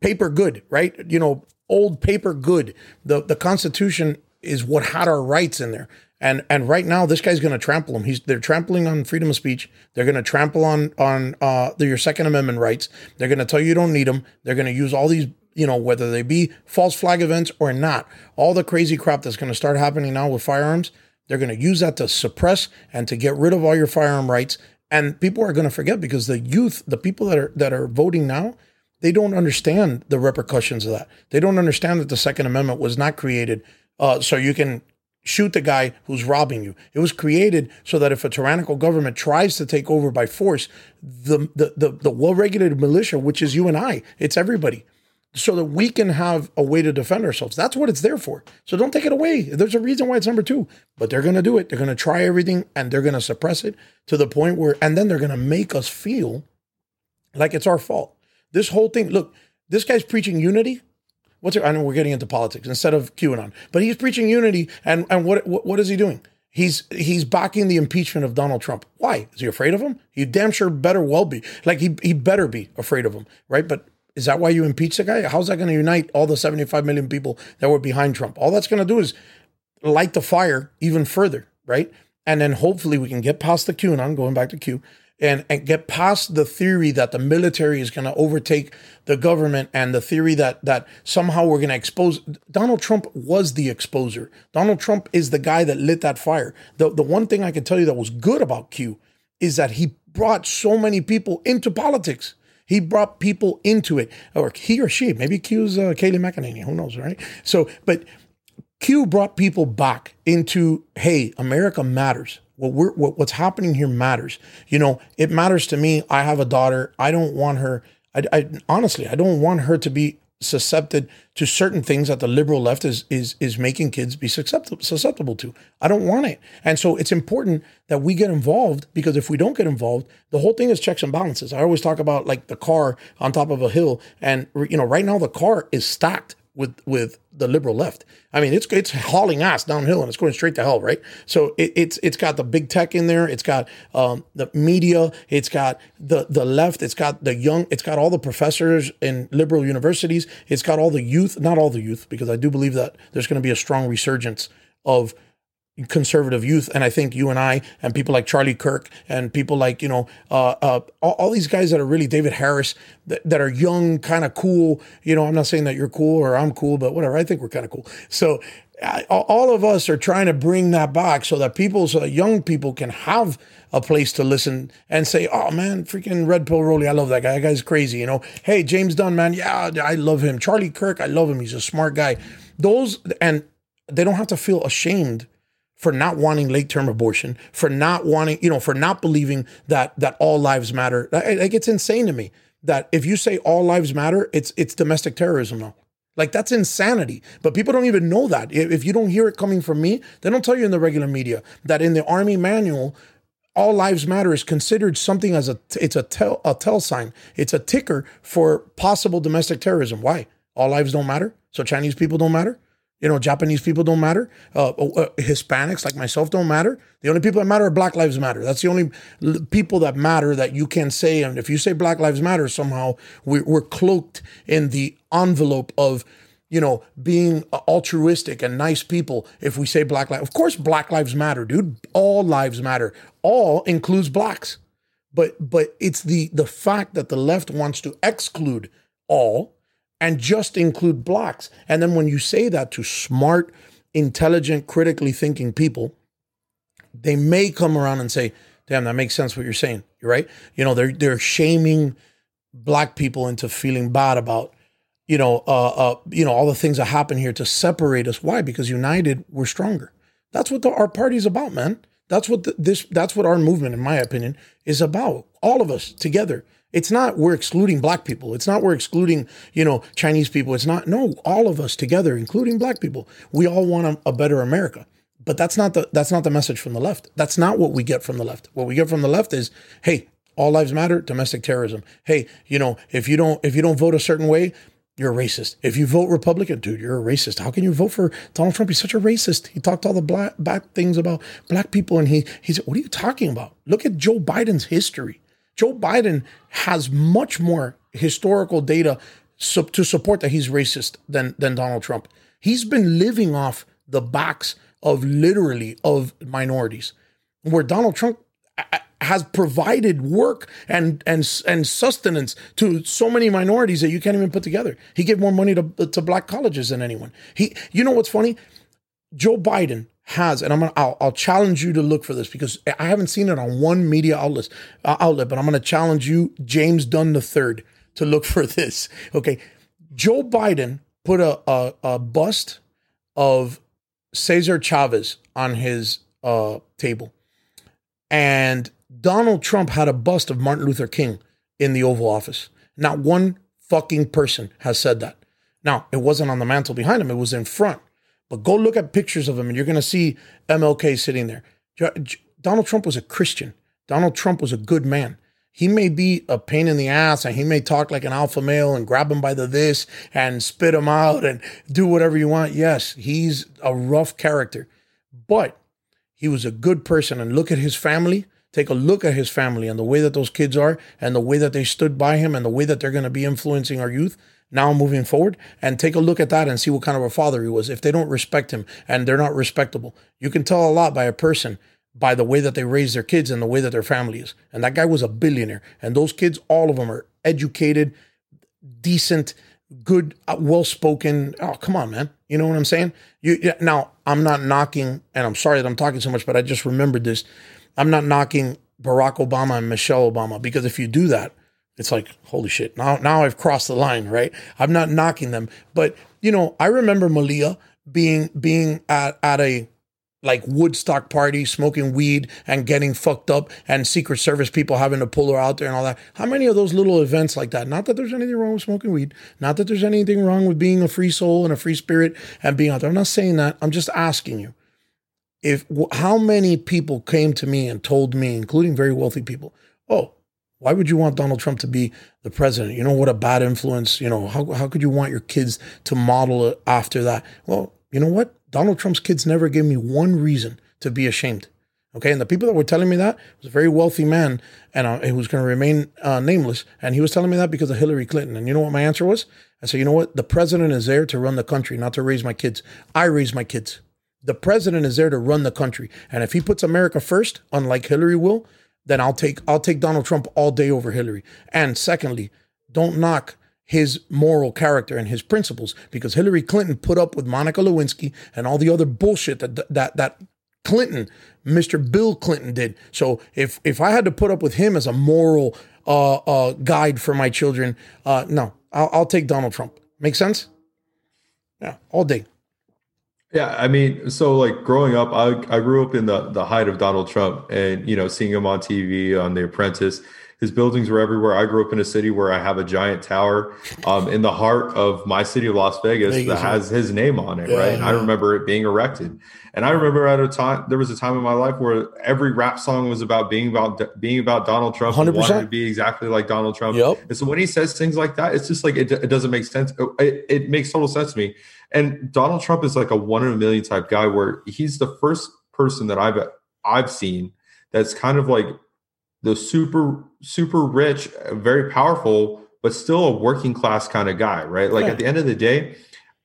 S1: paper good, right? You know, old paper good. The the Constitution is what had our rights in there. And and right now this guy's going to trample them. He's they're trampling on freedom of speech. They're going to trample on on uh your second amendment rights. They're going to tell you you don't need them. They're going to use all these you know whether they be false flag events or not. All the crazy crap that's going to start happening now with firearms, they're going to use that to suppress and to get rid of all your firearm rights. And people are going to forget because the youth, the people that are that are voting now, they don't understand the repercussions of that. They don't understand that the Second Amendment was not created uh, so you can shoot the guy who's robbing you. It was created so that if a tyrannical government tries to take over by force, the the the, the well-regulated militia, which is you and I, it's everybody, so that we can have a way to defend ourselves. That's what it's there for. So don't take it away. There's a reason why it's number two, but they're going to do it. They're going to try everything and they're going to suppress it to the point where, and then they're going to make us feel like it's our fault. This whole thing, look, this guy's preaching unity. What's it? I know we're getting into politics instead of QAnon, but he's preaching unity, and and what what, what is he doing? He's he's backing the impeachment of Donald Trump. Why is he afraid of him? He damn sure better well be. Like he he better be afraid of him, right? But is that why you impeach the guy? How's that going to unite all the seventy five million people that were behind Trump? All that's going to do is light the fire even further, right? And then hopefully we can get past the QAnon, going back to Q, and, and get past the theory that the military is going to overtake the government and the theory that that somehow we're going to expose Donald Trump was the exposer. Donald Trump is the guy that lit that fire. The the one thing I can tell you that was good about Q is that he brought so many people into politics. He brought people into it, or he or she, maybe Q's uh, Kayleigh McEnany, who knows, right? So, but Q brought people back into, hey, America matters what we're what, what's happening here matters. You know, it matters to me. I have a daughter. I don't want her. I, I honestly, I don't want her to be susceptible to certain things that the liberal left is is is making kids be susceptible susceptible to. I don't want it. And so it's important that we get involved because if we don't get involved, the whole thing is checks and balances. I always talk about like the car on top of a hill and you know, right now the car is stacked with with the liberal left. I mean, it's it's hauling ass downhill and it's going straight to hell, right? So it, it's it's got the big tech in there. It's got um, the media. It's got the the left. It's got the young. It's got all the professors in liberal universities. It's got all the youth. Not all the youth, because I do believe that there's going to be a strong resurgence of conservative youth. And I think you and I and people like Charlie Kirk and people like, you know, uh, uh, all, all, these guys that are really David Harris that, that are young, kind of cool. You know, I'm not saying that you're cool or I'm cool, but whatever. I think we're kind of cool. So I, all of us are trying to bring that back so that people, so that young people can have a place to listen and say, oh man, freaking Red Pill Rolly, I love that guy. That guy's crazy. You know, hey, James Dunn, man, yeah, I love him. Charlie Kirk, I love him. He's a smart guy. Those, and they don't have to feel ashamed for not wanting late term abortion, for not wanting, you know, for not believing that that all lives matter. Like it's insane to me that if you say all lives matter, it's it's domestic terrorism now. Like that's insanity. But people don't even know that. If you don't hear it coming from me, they don't tell you in the regular media that in the army manual, all lives matter is considered something as a it's a tell a tell sign. It's a ticker for possible domestic terrorism. Why? All lives don't matter. So Chinese people don't matter. You know, Japanese people don't matter. Uh, uh, uh, Hispanics like myself don't matter. The only people that matter are Black Lives Matter. That's the only people that matter that you can say. And if you say Black Lives Matter, somehow we're, we're cloaked in the envelope of, you know, being altruistic and nice people. If we say Black Lives, of course, Black Lives Matter, dude. All lives matter. All includes blacks. But but it's the the fact that the left wants to exclude all and just include blacks. And then when you say that to smart, intelligent, critically thinking people, they may come around and say, damn, that makes sense what you're saying. You're right. You know, they're they're shaming black people into feeling bad about, you know, uh, uh, you know, all the things that happen here to separate us. Why? Because united, we're stronger. That's what the, our party's about, man. That's what the, this. That's what our movement, in my opinion, is about. All of us together it's not we're excluding black people. It's not we're excluding, you know, Chinese people. It's not, no, all of us together, including black people. We all want a, a better America. But that's not the that's not the message from the left. That's not what we get from the left. What we get from the left is, hey, all lives matter, domestic terrorism. Hey, you know, if you don't if you don't vote a certain way, you're a racist. If you vote Republican, dude, you're a racist. How can you vote for Donald Trump? He's such a racist. He talked all the black bad things about black people, and he he said, "What are you talking about? Look at Joe Biden's history. Joe Biden has much more historical data to support that he's racist than than Donald Trump. He's been living off the backs of literally of minorities, where Donald Trump has provided work and and and sustenance to so many minorities that you can't even put together. He gave more money to to black colleges than anyone. He, you know what's funny? Joe Biden has, and I'm gonna, I'll, I'll, challenge you to look for this because I haven't seen it on one media outlet, uh, outlet, but I'm gonna challenge you, James Dunn III, to look for this. Okay, Joe Biden put a a, a bust of Cesar Chavez on his uh, table, and Donald Trump had a bust of Martin Luther King in the Oval Office. Not one fucking person has said that. Now, it wasn't on the mantle behind him; it was in front. But go look at pictures of him and you're going to see MLK sitting there. Donald Trump was a Christian. Donald Trump was a good man. He may be a pain in the ass and he may talk like an alpha male and grab him by the this and spit him out and do whatever you want. Yes, he's a rough character, but he was a good person. And look at his family. Take a look at his family and the way that those kids are and the way that they stood by him and the way that they're going to be influencing our youth now moving forward and take a look at that and see what kind of a father he was. If they don't respect him and they're not respectable, you can tell a lot by a person by the way that they raise their kids and the way that their family is. And that guy was a billionaire. And those kids, all of them are educated, decent, good, uh, well spoken. Oh, come on, man. You know what I'm saying? You yeah, now I'm not knocking, and I'm sorry that I'm talking so much, but I just remembered this. I'm not knocking Barack Obama and Michelle Obama because if you do that, it's like holy shit. Now now I've crossed the line, right? I'm not knocking them, but you know I remember Malia being being at at a like Woodstock party, smoking weed and getting fucked up, and Secret Service people having to pull her out there and all that. How many of those little events like that? Not that there's anything wrong with smoking weed, not that there's anything wrong with being a free soul and a free spirit and being out there. I'm not saying that. I'm just asking you. If how many people came to me and told me, including very wealthy people, why would you want Donald Trump to be the president? You know what a bad influence. You know how how could you want your kids to model it after that? Well, you know what? Donald Trump's kids never gave me one reason to be ashamed. Okay, and the people that were telling me that was a very wealthy man, and uh, was going to remain uh, nameless. And he was telling me that because of Hillary Clinton. And you know what my answer was? I said, you know what? The president is there to run the country, not to raise my kids. I raise my kids. The president is there to run the country, and if he puts America first, unlike Hillary will, then I'll take I'll take Donald Trump all day over Hillary. And secondly, don't knock his moral character and his principles because Hillary Clinton put up with Monica Lewinsky and all the other bullshit that that that Clinton, Mr. Bill Clinton did. So if if I had to put up with him as a moral uh, uh, guide for my children, uh, no, I'll, I'll take Donald Trump. Make sense? Yeah, all day.
S2: Yeah, I mean, so like growing up, I I grew up in the the height of Donald Trump, and you know, seeing him on TV on The Apprentice his buildings were everywhere. I grew up in a city where I have a giant tower um, in the heart of my city of Las Vegas, Vegas that has his name on it, yeah, right? And I remember it being erected. And I remember at a time there was a time in my life where every rap song was about being about being about Donald Trump 100%. and wanting to be exactly like Donald Trump. Yep. And so when he says things like that, it's just like it, it doesn't make sense. It, it makes total sense to me. And Donald Trump is like a one in a million type guy where he's the first person that I've I've seen that's kind of like the super super rich, very powerful, but still a working class kind of guy, right? Like yeah. at the end of the day,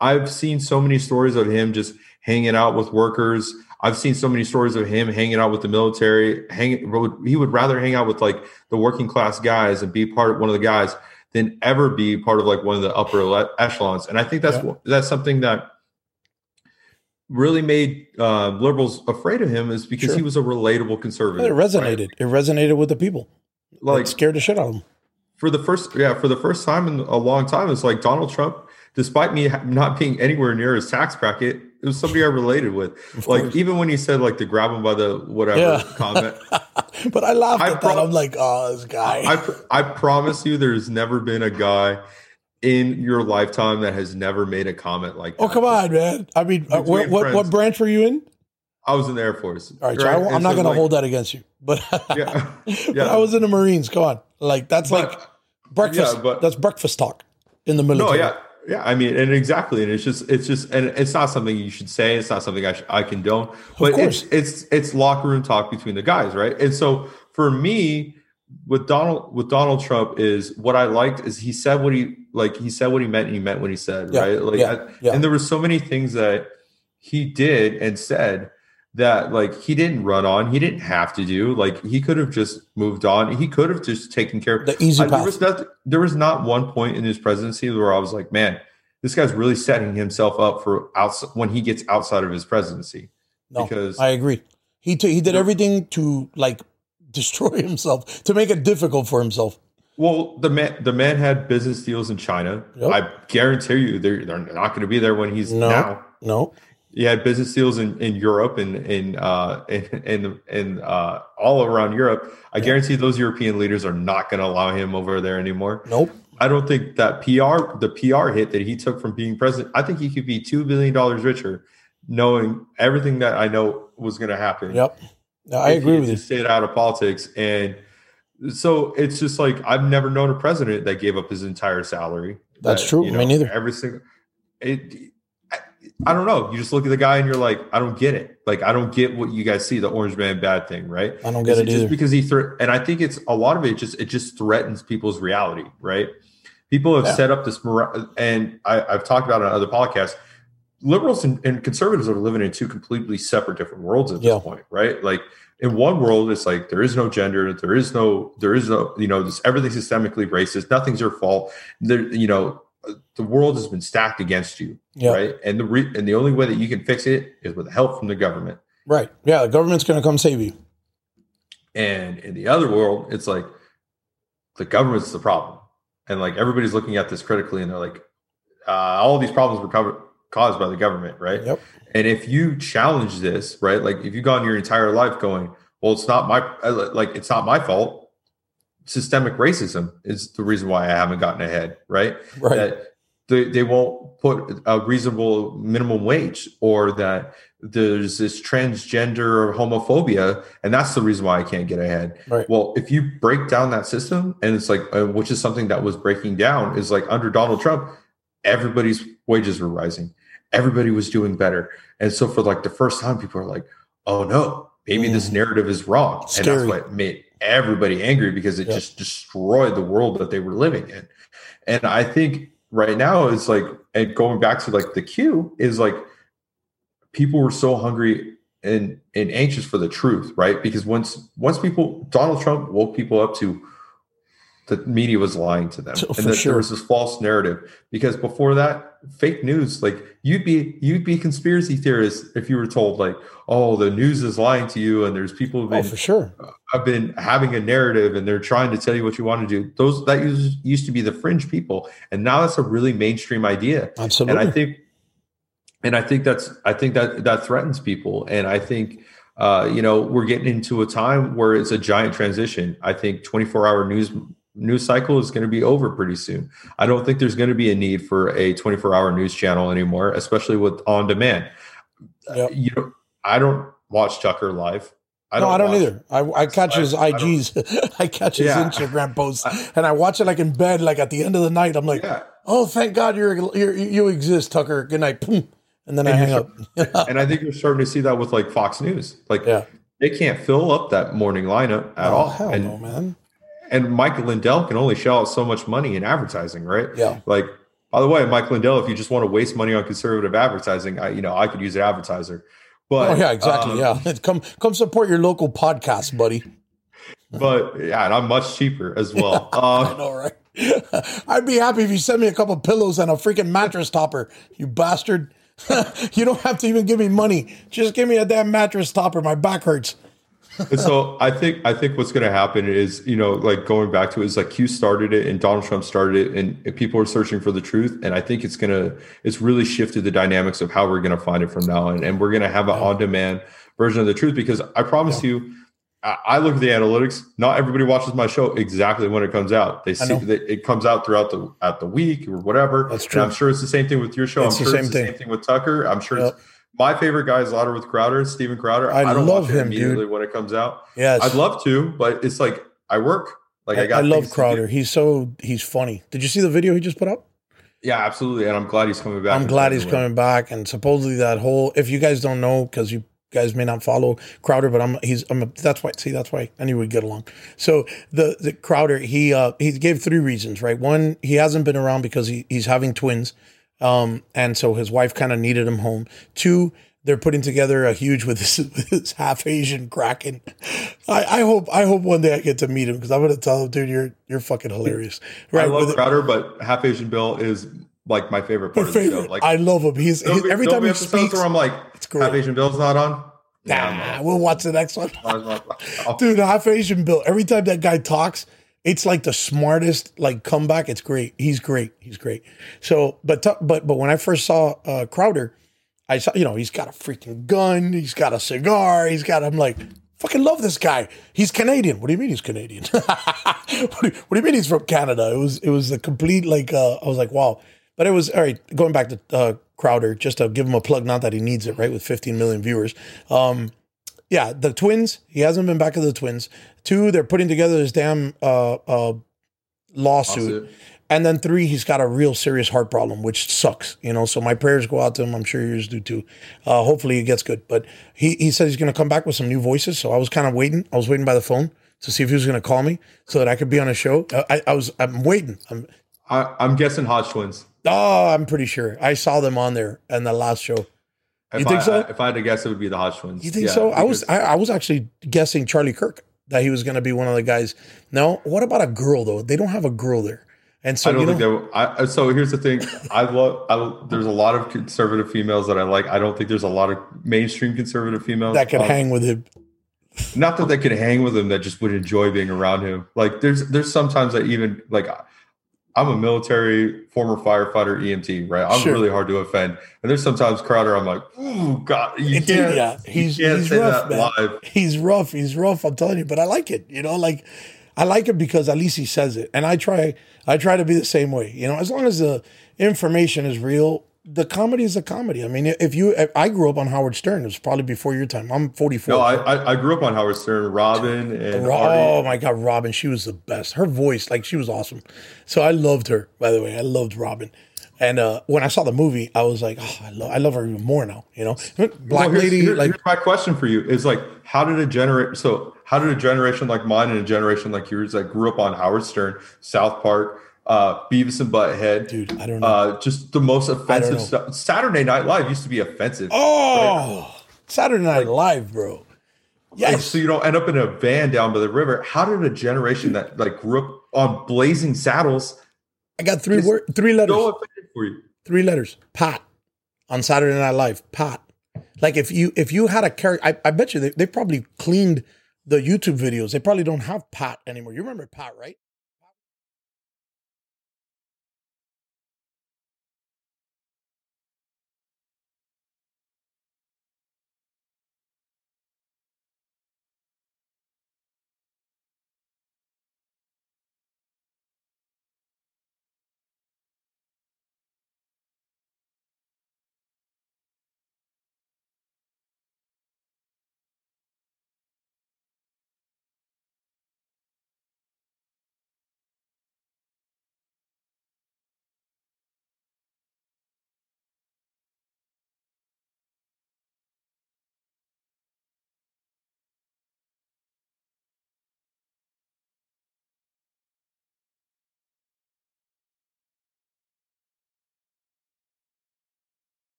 S2: I've seen so many stories of him just hanging out with workers. I've seen so many stories of him hanging out with the military. Hanging, he would rather hang out with like the working class guys and be part of one of the guys than ever be part of like one of the upper echelons. And I think that's yeah. that's something that really made uh, liberals afraid of him is because sure. he was a relatable conservative.
S1: It resonated. Right? It resonated with the people. Like it scared the shit out of them.
S2: For the first, yeah, for the first time in a long time, it's like Donald Trump, despite me not being anywhere near his tax bracket, it was somebody I related with. like even when he said like to grab him by the whatever yeah. comment.
S1: but I laughed I at pro- that. I'm like, oh, this guy.
S2: I, I promise you, there's never been a guy in your lifetime that has never made a comment like
S1: oh, that? Oh, come on, man. I mean, uh, what, what, what, branch were you in?
S2: I was in the Air Force.
S1: All right, so I, am not so going like, to hold that against you, but yeah, yeah. but I was in the Marines. Come on, like that's but, like breakfast. Yeah, but that's breakfast talk in the military.
S2: No, yeah, yeah. I mean, and exactly, and it's just, it's just, and it's not something you should say. It's not something I sh- I condone, but it's it's it's locker room talk between the guys, right? And so for me, with Donald with Donald Trump is what I liked is he said what he like he said what he meant and he meant what he said yeah, right like yeah, yeah. and there were so many things that he did and said that like he didn't run on he didn't have to do like he could have just moved on he could have just taken care of
S1: the easy path.
S2: there was not there was not one point in his presidency where I was like man this guy's really setting himself up for outside when he gets outside of his presidency
S1: no, because I agree he t- he did everything to like destroy himself to make it difficult for himself.
S2: Well, the man the man had business deals in China. Yep. I guarantee you they're they're not going to be there when he's no, now.
S1: No.
S2: He had business deals in, in Europe and in uh in in, in uh all around Europe. I yep. guarantee those European leaders are not going to allow him over there anymore.
S1: Nope.
S2: I don't think that PR the PR hit that he took from being president. I think he could be two billion dollars richer, knowing everything that I know was going to happen.
S1: Yep. No, I agree with you.
S2: Stayed out of politics, and so it's just like I've never known a president that gave up his entire salary.
S1: That's that, true. You know, Me neither.
S2: Every single it. I, I don't know. You just look at the guy and you're like, I don't get it. Like, I don't get what you guys see the orange man bad thing, right?
S1: I don't get it, it
S2: just because he threat. And I think it's a lot of it. Just it just threatens people's reality, right? People have yeah. set up this, and I, I've talked about it on other podcasts liberals and, and, conservatives are living in two completely separate different worlds at this
S1: Yeah.
S2: point, right? Like in one world, it's like there is no gender, there is no, there is no, you know, this everything's systemically racist, nothing's your fault. There, you know, the world has been stacked against you,
S1: Yeah.
S2: right? And the re- and the only way that you can fix it is with help from the government.
S1: Right. Yeah. The government's going to come save you.
S2: And in the other world, it's like the government's the problem. And like everybody's looking at this critically and they're like, uh, all these problems were covered, caused by the government, right?
S1: Yep.
S2: And if you challenge this, right, like if you've gone your entire life going, well, it's not my, uh, like, it's not my fault. Systemic racism is the reason why I haven't gotten ahead, right?
S1: Right.
S2: That they, they won't put a reasonable minimum wage or that there's this transgender homophobia and that's the reason why i can't get ahead
S1: Right.
S2: well if you break down that system and it's like uh, which is something that was breaking down is like under donald trump everybody's wages were rising everybody was doing better. And so for like the first time people are like oh no maybe this
S1: Mm.
S2: narrative is wrong. And that's what made everybody angry because it
S1: Yeah.
S2: just destroyed the world that they were living in. And i think right now it's like and going back to like the queue is like people were so hungry and and anxious for the truth right? Because once once people donald trump woke people up to the media was lying to them
S1: So-
S2: and that
S1: sure.
S2: there was this false narrative because before that fake news like you'd be you'd be conspiracy theorists if you were told like oh the news is lying to you and there's people who've
S1: Oh, for sure.
S2: have been having a narrative and they're trying to tell you what you want to do. Those that used, used to be the fringe people, and now that's a really mainstream idea.
S1: Absolutely.
S2: And I think, and I think that's I think that that threatens people. And I think uh, you know we're getting into a time where it's a giant transition. I think 24 hour news news cycle is going to be over pretty soon. I don't think there's going to be a need for a 24 hour news channel anymore, especially with on demand.
S1: Uh, yep.
S2: You know, I don't watch Tucker live.
S1: no, I don't
S2: watch-
S1: either. I, I catch his
S2: I
S1: IGs. I catch his
S2: Yeah.
S1: Instagram posts, and I watch it like in bed, like at the end of the night. I'm like,
S2: Yeah.
S1: oh, thank God you're, you're you exist, Tucker. Good night. And then I hang up.
S2: and I think you're starting to see that with like Fox News. Like
S1: Yeah.
S2: they can't fill up that morning lineup at
S1: oh,
S2: all.
S1: hell
S2: and
S1: no, man.
S2: And Mike Lindell can only shell out so much money in advertising, right?
S1: Yeah.
S2: Like by the way, Mike Lindell, if you just want to waste money on conservative advertising, I you know I could use an advertiser. But
S1: Oh yeah, exactly.
S2: um,
S1: yeah, come come support your local podcast, buddy.
S2: But yeah, and I'm much cheaper as well.
S1: I
S2: Um,
S1: know, right? I'd be happy if you send me a couple pillows and a freaking mattress topper, you bastard. you don't have to even give me money. Just give me a damn mattress topper. My back hurts.
S2: And so I think I think what's going to happen is you know like going back to it is like Q started it and Donald Trump started it and people are searching for the truth and I think it's gonna it's really shifted the dynamics of how we're going to find it from now on and we're going to have an on demand version of the truth because I promise you I I look at the analytics. Not everybody watches my show exactly when it comes out. They see that it comes out throughout the at the week or whatever.
S1: That's
S2: And
S1: true.
S2: I'm sure it's the same thing with your show.
S1: It's
S2: I'm
S1: the
S2: sure
S1: same
S2: it's the
S1: thing.
S2: same thing with Tucker. I'm sure
S1: Yep.
S2: it's my favorite guy is louder with Crowder, Steven Crowder.
S1: I
S2: don't
S1: love him, dude.
S2: immediately when it comes out.
S1: Yes,
S2: I'd love to, but it's like I work. Like I,
S1: I,
S2: got.
S1: I love Crowder. He's so he's funny. Did you see the video he just put up?
S2: Yeah, absolutely, and I'm glad he's coming back.
S1: I'm glad he's coming back. And supposedly that whole if you guys don't know because you guys may not follow Crowder, but I'm he's I'm a, that's why see that's why I knew we'd get along. So the the Crowder he uh he gave three reasons right. One he hasn't been around because he, he's having twins, um and so his wife kind of needed him home. Two. They're putting together a huge with this, with this half Asian kraken. I, I hope I hope one day I get to meet him because I'm gonna tell him, dude, you're you're fucking hilarious.
S2: I
S1: Right?
S2: love
S1: with-
S2: Crowder, but Half Asian Bill is like my favorite part
S1: my
S2: of the show. Like
S1: I love him. He's,
S2: there'll
S1: he-
S2: be-
S1: every time he speaks.
S2: where I'm like, it's
S1: great.
S2: Half Asian Bill's not on. Yeah,
S1: Nah,
S2: not.
S1: we'll watch the next one. Dude, half Asian Bill. Every time that guy talks, it's like the smartest like comeback. It's great. He's great. He's great. So, but t- but but when I first saw uh, Crowder, I saw you know he's got a freaking gun. He's got a cigar. He's got. I'm like. Fucking love this guy. He's Canadian. What do you mean he's Canadian? what, do you, what do you mean he's from Canada? It was it was a complete like uh, I was like wow. But it was all right. Going back to uh, Crowder, just to give him a plug. Not that he needs it, right? With 15 million viewers. Um, yeah, the twins. He hasn't been back to the twins. Two, they're putting together this damn uh, uh, lawsuit.
S2: Lawsuit.
S1: And then three, he's got a real serious heart problem, which sucks. You know, so my prayers go out to him. I'm sure yours do too. Uh, hopefully, he gets good. But he he said he's going to come back with some new voices. So I was kind of waiting. I was waiting by the phone to see if he was going to call me so that I could be on a show. Uh, I, I was I'm waiting. I'm
S2: I, I'm guessing Hodge twins.
S1: Oh, I'm pretty sure I saw them on there in the last show.
S2: If
S1: You think
S2: I,
S1: so?
S2: If I had to guess, it would be the Hodge twins.
S1: You think
S2: Yeah,
S1: so? I was I, I was actually guessing Charlie Kirk that he was going to be one of the guys. No, what about a girl though? They don't have a girl there, and so
S2: I don't
S1: you know,
S2: think they. I, I- so here's the thing. I love. I, there's a lot of conservative females that I like. I don't think there's a lot of mainstream conservative females
S1: that could
S2: Um,
S1: hang with him.
S2: Not that they could hang with him. That just would enjoy being around him. Like there's there's sometimes that even like I'm a military former firefighter EMT. Right. I'm
S1: Sure.
S2: really hard to offend. And there's sometimes Crowder. I'm like, oh God, you can't.
S1: yeah, he's
S2: you can't
S1: he's rough,
S2: that
S1: man.
S2: live.
S1: He's rough. He's rough. I'm telling you, but I like it. You know, like I like it because at least he says it, and I try. I try to be the same way. You know, as long as the information is real, the comedy is a comedy. I mean, if you, if I grew up on Howard Stern. It was probably before your time. I'm 44.
S2: No, I, I I grew up on Howard Stern, Robin, and
S1: Ro- oh my god, Robin, she was the best. Her voice, like she was awesome. So I loved her. By the way, I loved Robin. And uh, when I saw the movie, I was like, oh, I love, I love her even more now. You know, Black
S2: Well, here's-
S1: Lady,
S2: here-
S1: like
S2: here's my question for you is like, how did a generate? So, how did a generation like mine and a generation like yours that grew up on Howard Stern, South Park, uh, Beavis and Butthead,
S1: dude, I don't know.
S2: uh, just the most offensive stuff. Saturday Night Live used to be offensive.
S1: oh, Saturday Night Live, bro. Yes,
S2: so you don't end up in a van down by the river. How did a generation that like grew up on Blazing Saddles
S1: I got three word, three letters,
S2: so offended for you?
S1: three letters. Pat on Saturday Night Live. Pat. Like if you if you had a character, I, I bet you they, they probably cleaned the YouTube videos. They probably don't have Pat anymore. You remember Pat, right?